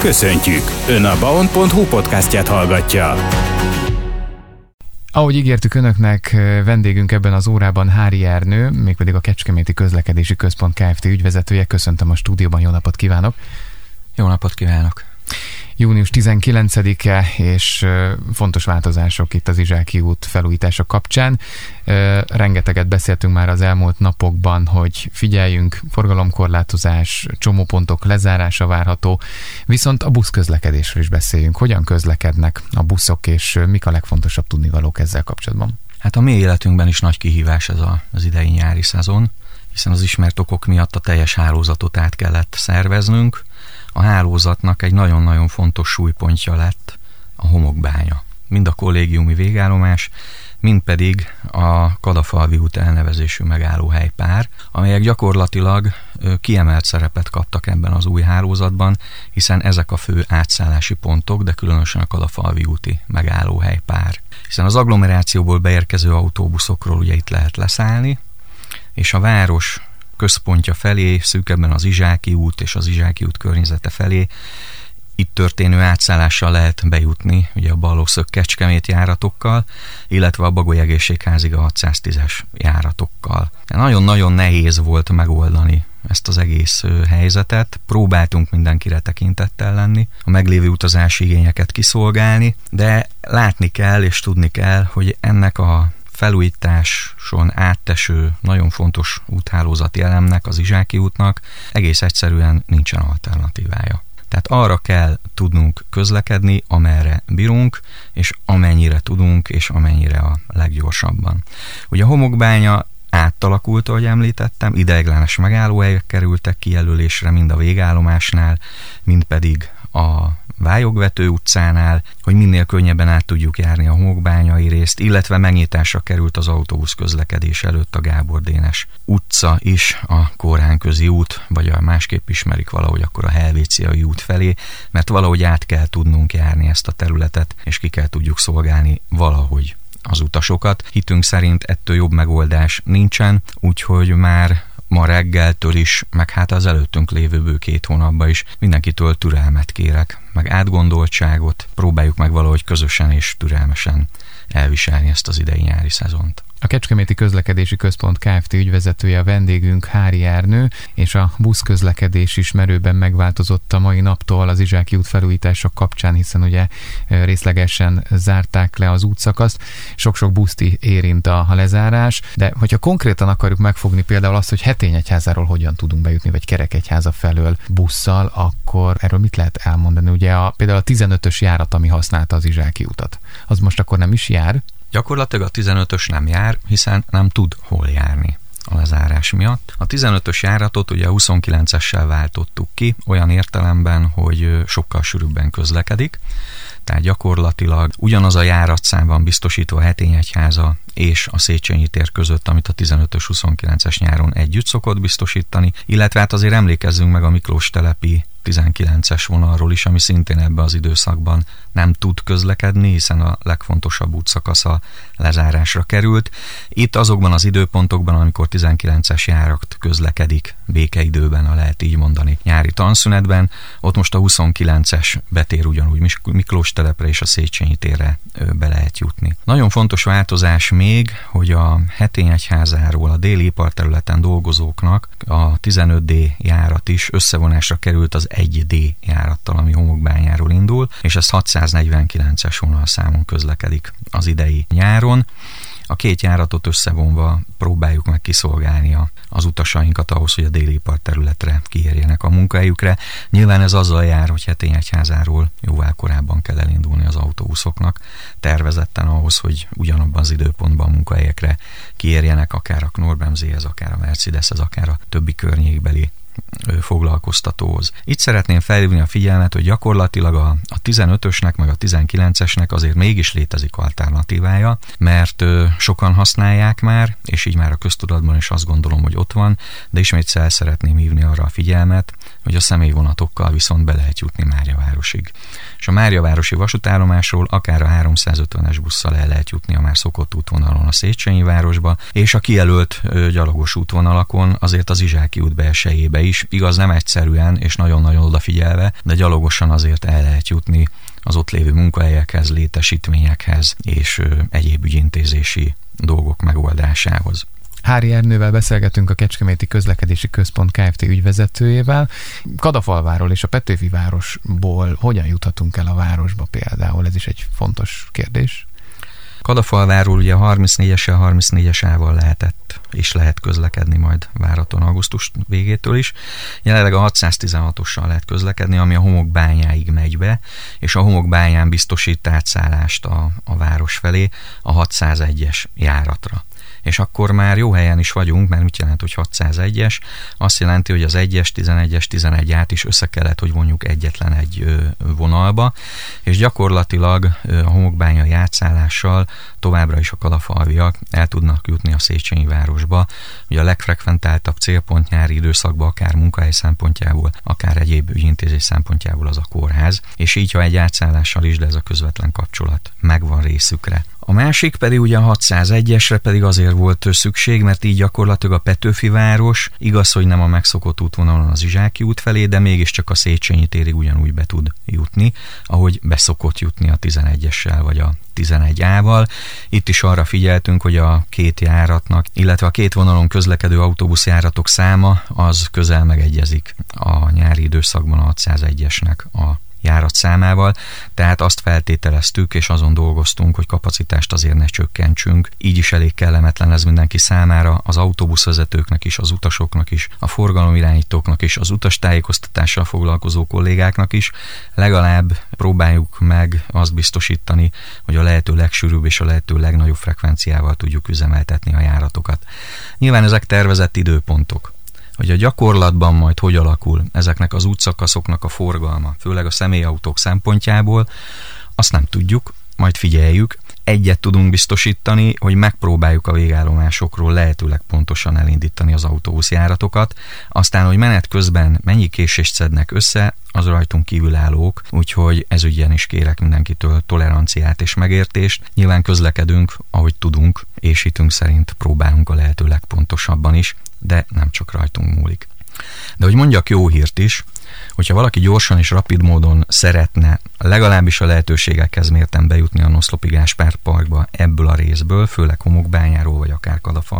Köszöntjük! Ön a baon.hu podcastját hallgatja. Ahogy ígértük önöknek, vendégünk ebben az órában Hári Ernő, mégpedig a Kecskeméti Közlekedési Központ Kft. ügyvezetője. Köszöntöm a stúdióban, jó napot kívánok! Jó napot kívánok! Június 19-e, és fontos változások itt az Izsáki út felújítása kapcsán. Rengeteget beszéltünk már az elmúlt napokban, hogy figyeljünk, forgalomkorlátozás, csomópontok lezárása várható, viszont a buszközlekedésről is beszéljünk. Hogyan közlekednek a buszok, és mik a legfontosabb tudnivalók ezzel kapcsolatban? Hát a mi életünkben is nagy kihívás ez a, az idei nyári szezon, hiszen az ismert okok miatt a teljes hálózatot át kellett szerveznünk, a hálózatnak egy nagyon-nagyon fontos súlypontja lett a homokbánya. Mind a kollégiumi végállomás, mind pedig a Kadafalvi út elnevezésű megállóhely pár, amelyek gyakorlatilag kiemelt szerepet kaptak ebben az új hálózatban, hiszen ezek a fő átszállási pontok, de különösen a Kadafalvi úti megállóhely pár. Hiszen az agglomerációból beérkező autóbuszokról ugye itt lehet leszállni, és a város központja felé, szűkebben az Izsáki út és az Izsáki út környezete felé, itt történő átszállással lehet bejutni, ugye a Ballószög Kecskemét járatokkal, illetve a Bagoly Egészségházig a 610-es járatokkal. Nagyon-nagyon nehéz volt megoldani ezt az egész helyzetet. Próbáltunk mindenkire tekintettel lenni, a meglévő utazási igényeket kiszolgálni, de látni kell és tudni kell, hogy ennek a felújításon átteső nagyon fontos úthálózati elemnek, az Izsáki útnak egész egyszerűen nincsen alternatívája. Tehát arra kell tudnunk közlekedni, amerre bírunk, és amennyire tudunk, és amennyire a leggyorsabban. Ugye a homokbánya átalakult, ahogy említettem, ideiglenes megállóhelyek kerültek kijelölésre mind a végállomásnál, mind pedig a Vályogvető utcánál, hogy minél könnyebben át tudjuk járni a homokbányai részt, illetve megnyitásra került az autóbusz közlekedés előtt a Gábor Dénes utca is, a Kórhán közi út, vagy a másképp ismerik valahogy akkor a Helvéciai út felé, mert valahogy át kell tudnunk járni ezt a területet, és ki kell tudjuk szolgálni valahogy az utasokat. Hitünk szerint ettől jobb megoldás nincsen, úgyhogy már ma reggeltől is, meg hát az előttünk lévő bő két hónapban is mindenkitől türelmet kérek, meg átgondoltságot, próbáljuk meg valahogy közösen és türelmesen elviselni ezt az idei nyári szezont. A Kecskeméti Közlekedési Központ Kft. ügyvezetője a vendégünk Hári Ernő, és a buszközlekedés is merőben megváltozott a mai naptól az Izsáki út felújítások kapcsán, hiszen ugye részlegesen zárták le az útszakaszt. Sok-sok buszti érint a lezárás, de hogyha konkrétan akarjuk megfogni például azt, hogy Hetényegyházáról hogyan tudunk bejutni, vagy Kerekegyháza felől busszal, akkor erről mit lehet elmondani? Ugye a, például a 15-ös járat, ami használta az Izsáki utat, az most akkor nem is jár, Gyakorlatilag a 15-ös nem jár, hiszen nem tud hol járni a lezárás miatt. A 15-ös járatot ugye 29-essel váltottuk ki, olyan értelemben, hogy sokkal sűrűbben közlekedik, tehát gyakorlatilag ugyanaz a járatszám van biztosítva a Hetényegyháza és a Széchenyi tér között, amit a 15-ös 29-es nyáron együtt szokott biztosítani, illetve hát azért emlékezzünk meg a Miklós telepi 19-es vonalról is, ami szintén ebbe az időszakban nem tud közlekedni, hiszen a legfontosabb útszakasza lezárásra került. Itt azokban az időpontokban, amikor 19-es járat közlekedik békeidőben, ha lehet így mondani, nyári tanszünetben, ott most a 29-es betér ugyanúgy Miklós telepre és a Széchenyi térre be lehet jutni. Nagyon fontos változás még, hogy a Hetényegyházáról a déli iparterületen dolgozóknak a 15D járat is összevonásra került az 1D járattal, ami homokbányáról indul, és ez 649-es vonalszámon közlekedik az idei nyáron. A két járatot összevonva próbáljuk meg kiszolgálni az utasainkat ahhoz, hogy a déli ipar területre kiérjenek a munkahelyükre. Nyilván ez azzal jár, hogy Hetényegyházáról jóval korábban kell elindulni az autóbuszoknak, tervezetten ahhoz, hogy ugyanabban az időpontban a munkahelyekre kiérjenek akár a Knorr-Bremzéhez, akár a Mercedeshez, akár a többi környékbeli foglalkoztatóhoz. Itt szeretném felhívni a figyelmet, hogy gyakorlatilag a, a 15-ösnek meg a 19-esnek azért mégis létezik alternatívája, mert ö, sokan használják már, és így már a köztudatban is azt gondolom, hogy ott van, de ismét el szeretném hívni arra a figyelmet, hogy a személyvonatokkal viszont be lehet jutni Márjavárosig. És a Márjavárosi vasútállomásról akár a 350-es busszal el lehet jutni a már szokott útvonalon a Széchenyi városba, és a kijelölt gyalogos útvonalakon azért az Izsáki út belsejébe is és igaz nem egyszerűen és nagyon-nagyon odafigyelve, de gyalogosan azért el lehet jutni az ott lévő munkahelyekhez, létesítményekhez és egyéb ügyintézési dolgok megoldásához. Hári Ernővel beszélgetünk a Kecskeméti Közlekedési Központ Kft. ügyvezetőjével. Kadafalváról és a Petőfi városból hogyan juthatunk el a városba például? Ez is egy fontos kérdés. Kadafalváról ugye a 34-essel, 34-es ával lehetett és lehet közlekedni majd váraton augusztus végétől is. Jelenleg a 616-ossal lehet közlekedni, ami a homokbányáig megy be, és a homokbányán biztosít átszállást a, a város felé a 601-es járatra és akkor már jó helyen is vagyunk, mert mit jelent, hogy 601-es? Azt jelenti, hogy az 1-es, 11-es, 11 át is össze kellett, hogy vonjuk egyetlen egy vonalba, és gyakorlatilag a homokbánya játszálással továbbra is a kalafalviak el tudnak jutni a Széchenyi városba. Ugye a legfrekventáltabb célpont nyári időszakban, akár munkahely szempontjából, akár egyéb ügyintézés szempontjából az a kórház, és így, ha egy átszállással is, de ez a közvetlen kapcsolat megvan részükre. A másik pedig ugye a 601-esre pedig azért volt szükség, mert így gyakorlatilag a Petőfi város, igaz, hogy nem a megszokott útvonalon az Izsáki út felé, de mégiscsak a Széchenyi térig ugyanúgy be tud jutni, ahogy beszokott jutni a 11-essel vagy a 11A-val. Itt is arra figyeltünk, hogy a két járatnak, illetve a két vonalon közlekedő autóbuszjáratok száma az közel megegyezik a nyári időszakban a 601-esnek a járat számával, tehát azt feltételeztük, és azon dolgoztunk, hogy kapacitást azért ne csökkentsünk. Így is elég kellemetlen ez mindenki számára, az autóbuszvezetőknek is, az utasoknak is, a forgalomirányítóknak is, az utastájékoztatással foglalkozó kollégáknak is. Legalább próbáljuk meg azt biztosítani, hogy a lehető legsűrűbb és a lehető legnagyobb frekvenciával tudjuk üzemeltetni a járatokat. Nyilván ezek tervezett időpontok hogy a gyakorlatban majd hogy alakul ezeknek az útszakaszoknak a forgalma, főleg a személyautók szempontjából, azt nem tudjuk, majd figyeljük. Egyet tudunk biztosítani, hogy megpróbáljuk a végállomásokról lehetőleg pontosan elindítani az autóbuszjáratokat, aztán, hogy menet közben mennyi késést szednek össze, az rajtunk kívülállók, úgyhogy ez ügyen is kérek mindenkitől toleranciát és megértést. Nyilván közlekedünk, ahogy tudunk, és hitünk szerint próbálunk a lehető legpontosabban is, de nem csak rajtunk múlik. De hogy mondjak jó hírt is, hogyha valaki gyorsan és rapid módon szeretne legalábbis a lehetőségekhez mérten bejutni a Noszlopi Gáspár Parkba ebből a részből, főleg Homokbányáról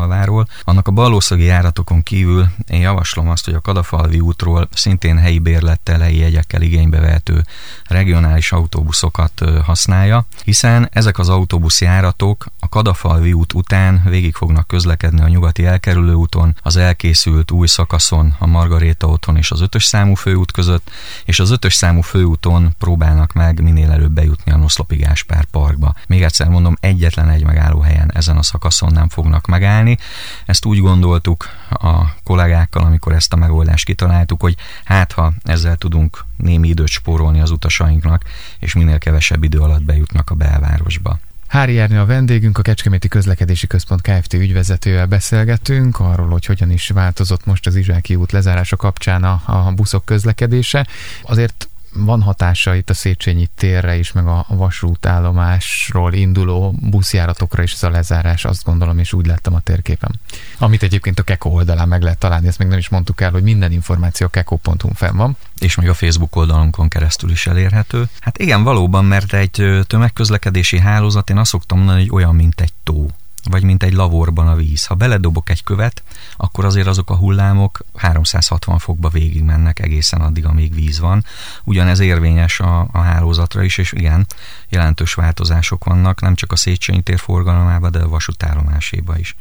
Kadafalváról, annak a ballószögi járatokon kívül én javaslom azt, hogy a Kadafalvi útról szintén helyi bérlettel, helyi jegyekkel igénybe vehető regionális autóbuszokat használja, hiszen ezek az autóbuszjáratok a Kadafalvi út után végig fognak közlekedni a nyugati elkerülő úton, az elkészült új szakaszon, a Margaréta otthon és az ötös számú főút között, és az ötös számú főúton próbálnak meg minél előbb bejutni a Noszlopi Gáspár parkba. Még egyszer mondom, egyetlen egy megállóhelyen ezen a szakaszon nem fognak megállni. Ezt úgy gondoltuk a kollégákkal, amikor ezt a megoldást kitaláltuk, hogy hát ha ezzel tudunk némi időt spórolni az utasainknak, és minél kevesebb idő alatt bejutnak a belvárosba. Hári Ernő a vendégünk, a Kecskeméti Közlekedési Központ Kft. ügyvezetővel beszélgetünk arról, hogy hogyan is változott most az Izsáki út lezárása kapcsán a, a buszok közlekedése. Azért van hatása itt a Széchenyi térre is, meg a vasútállomásról induló buszjáratokra is ez a lezárás, azt gondolom, és úgy láttam a térképen. Amit egyébként a Keko oldalán meg lehet találni, ezt még nem is mondtuk el, hogy minden információ a keko.hu fenn van. És még a Facebook oldalunkon keresztül is elérhető. Hát igen, valóban, mert egy tömegközlekedési hálózat, én azt szoktam mondani, hogy olyan, mint egy tó vagy mint egy lavorban a víz. Ha beledobok egy követ, akkor azért azok a hullámok 360 fokba végig mennek egészen addig, amíg víz van. Ugyanez érvényes a, a hálózatra is, és igen, jelentős változások vannak, nem csak a Széchenyi tér forgalomában, de a vasútállomáséba is.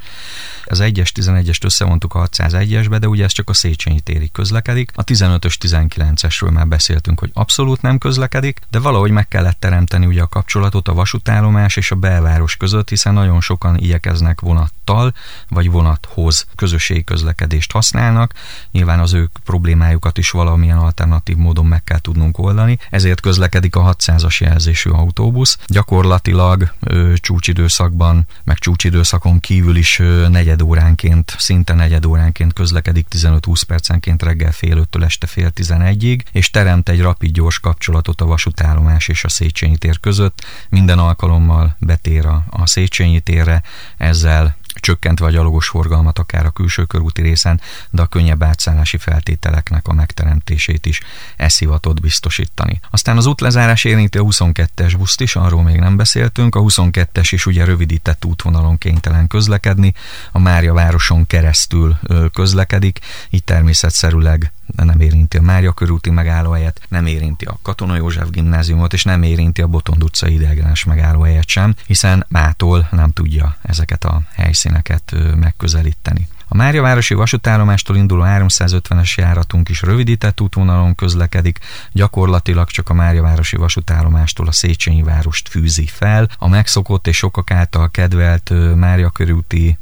Az 1-es, 11-est összevontuk a 601-esbe, de ugye ez csak a Széchenyi térig közlekedik. A 15-ös, 19-esről már beszéltünk, hogy abszolút nem közlekedik, de valahogy meg kellett teremteni ugye a kapcsolatot a vasútállomás és a belváros között, hiszen nagyon sokan igyekeznek vonattal vagy vonathoz közösségi közlekedést használnak. Nyilván az ők problémájukat is valamilyen alternatív módon meg kell tudnunk oldani, ezért közlekedik a 600-as jelzésű autóbusz. Gyakorlatilag ö, csúcsidőszakban, meg csúcsidőszakon kívül is ö, negyed óránként, szinte negyed óránként közlekedik 15-20 percenként reggel fél 5-től este fél 11-ig, és teremt egy rapid gyors kapcsolatot a vasútállomás és a Széchenyi tér között. Minden alkalommal betér a, a Széchenyi térre, ezzel csökkentve a gyalogos forgalmat akár a külső körúti részen, de a könnyebb átszállási feltételeknek a megteremtését is ez hivatott biztosítani. Aztán az útlezárás érinti a 22-es buszt is, arról még nem beszéltünk. A 22-es is ugye rövidített útvonalon kénytelen közlekedni, a Mária városon keresztül közlekedik, így természetszerűleg nem érinti a Mária körúti megállóhelyet, nem érinti a Katona József gimnáziumot, és nem érinti a Botond utcai ideiglenes megállóhelyet sem, hiszen mától nem tudja ezeket a helyszíneket megközelíteni. A Máriavárosi vasútállomástól induló 350-es járatunk is rövidített útvonalon közlekedik, gyakorlatilag csak a Máriavárosi vasútállomástól a Széchenyi várost fűzi fel. A megszokott és sokak által kedvelt Mária körúti,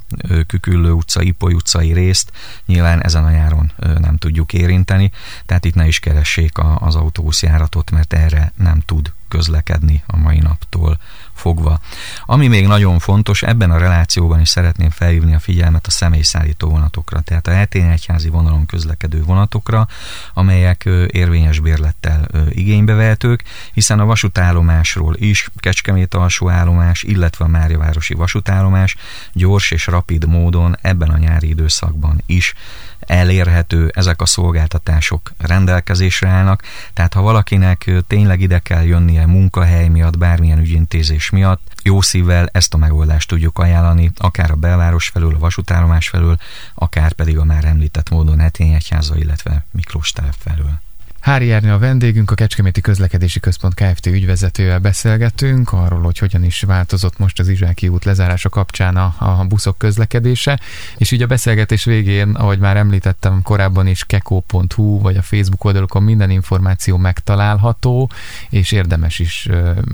Küküllő utca, Ipoly utcai részt nyilván ezen a járon nem tudjuk érinteni, tehát itt ne is keressék az autóbuszjáratot, mert erre nem tud közlekedni a mai naptól fogva. Ami még nagyon fontos, ebben a relációban is szeretném felhívni a figyelmet a személyszállító vonatokra, tehát a hetén egyházi vonalon közlekedő vonatokra, amelyek érvényes bérlettel igénybe vehetők, hiszen a vasútállomásról is Kecskemét alsó állomás, illetve a Máriavárosi vasútállomás gyors és rapid módon ebben a nyári időszakban is elérhető, ezek a szolgáltatások rendelkezésre állnak, tehát ha valakinek tényleg ide kell jönnie munkahely miatt, bármilyen ügyintézés miatt, jó szívvel ezt a megoldást tudjuk ajánlani, akár a belváros felől, a vasútállomás felől, akár pedig a már említett módon Hetény Egyháza, illetve Miklós telep felől. Hári Ernő a vendégünk, a Kecskeméti Közlekedési Központ Kft. ügyvezetővel beszélgetünk arról, hogy hogyan is változott most az Izsáki út lezárása kapcsán a, a buszok közlekedése, és így a beszélgetés végén, ahogy már említettem korábban is, keko.hu vagy a Facebook oldalukon minden információ megtalálható, és érdemes is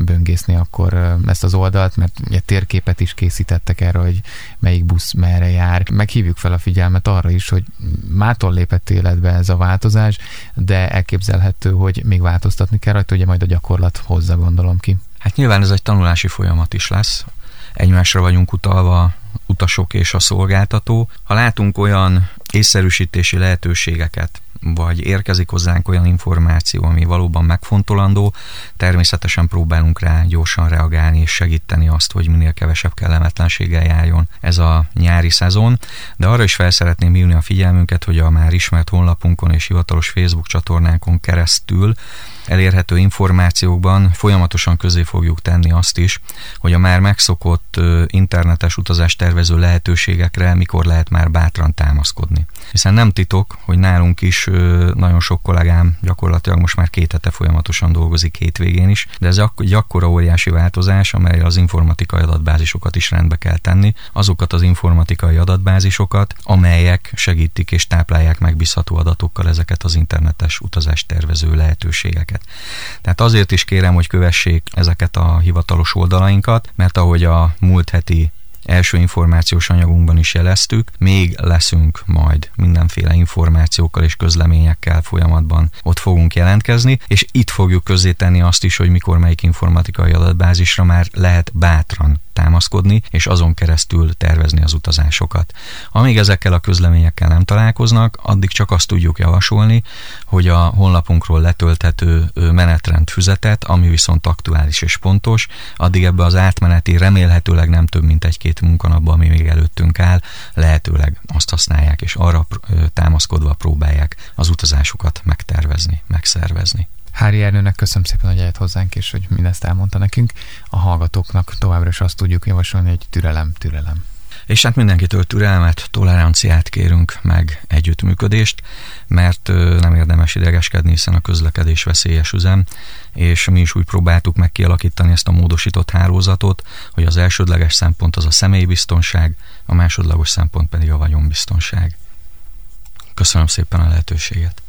böngészni akkor ezt az oldalt, mert ugye térképet is készítettek erre, hogy melyik busz merre jár. Meghívjuk fel a figyelmet arra is, hogy mától lépett életbe ez a változás, de elképzelhető elképzelhető, hogy még változtatni kell rajta, ugye majd a gyakorlat hozza, gondolom ki. Hát nyilván ez egy tanulási folyamat is lesz. Egymásra vagyunk utalva utasok és a szolgáltató. Ha látunk olyan észszerűsítési lehetőségeket, vagy érkezik hozzánk olyan információ, ami valóban megfontolandó, természetesen próbálunk rá gyorsan reagálni és segíteni azt, hogy minél kevesebb kellemetlenséggel járjon ez a nyári szezon, de arra is fel szeretném hívni a figyelmünket, hogy a már ismert honlapunkon és hivatalos Facebook csatornánkon keresztül elérhető információkban folyamatosan közé fogjuk tenni azt is, hogy a már megszokott internetes utazást tervező lehetőségekre mikor lehet már bátran támaszkodni. Hiszen nem titok, hogy nálunk is nagyon sok kollégám gyakorlatilag most már két hete folyamatosan dolgozik hétvégén is, de ez egy akkora óriási változás, amely az informatikai adatbázisokat is rendbe kell tenni, azokat az informatikai adatbázisokat, amelyek segítik és táplálják megbízható adatokkal ezeket az internetes utazást tervező lehetőségeket. Tehát azért is kérem, hogy kövessék ezeket a hivatalos oldalainkat, mert ahogy a múlt heti első információs anyagunkban is jeleztük, még leszünk majd mindenféle információkkal és közleményekkel folyamatban ott fogunk jelentkezni, és itt fogjuk tenni azt is, hogy mikor melyik informatikai adatbázisra már lehet bátran támaszkodni, és azon keresztül tervezni az utazásokat. Amíg ezekkel a közleményekkel nem találkoznak, addig csak azt tudjuk javasolni, hogy a honlapunkról letölthető menetrend füzetet, ami viszont aktuális és pontos, addig ebbe az átmeneti remélhetőleg nem több mint egy-két munkanapba, ami még előttünk áll, lehetőleg azt használják, és arra támaszkodva próbálják az utazásukat megtervezni, megszervezni. Hári Ernőnek köszönöm szépen, hogy eljött hozzánk, és hogy mindezt elmondta nekünk. A hallgatóknak továbbra is azt tudjuk javasolni, hogy türelem, türelem. És hát mindenkitől türelmet, toleranciát kérünk, meg együttműködést, mert nem érdemes idegeskedni, hiszen a közlekedés veszélyes üzem, és mi is úgy próbáltuk meg kialakítani ezt a módosított hálózatot, hogy az elsődleges szempont az a személybiztonság, a másodlagos szempont pedig a vagyonbiztonság. Köszönöm szépen a lehetőséget.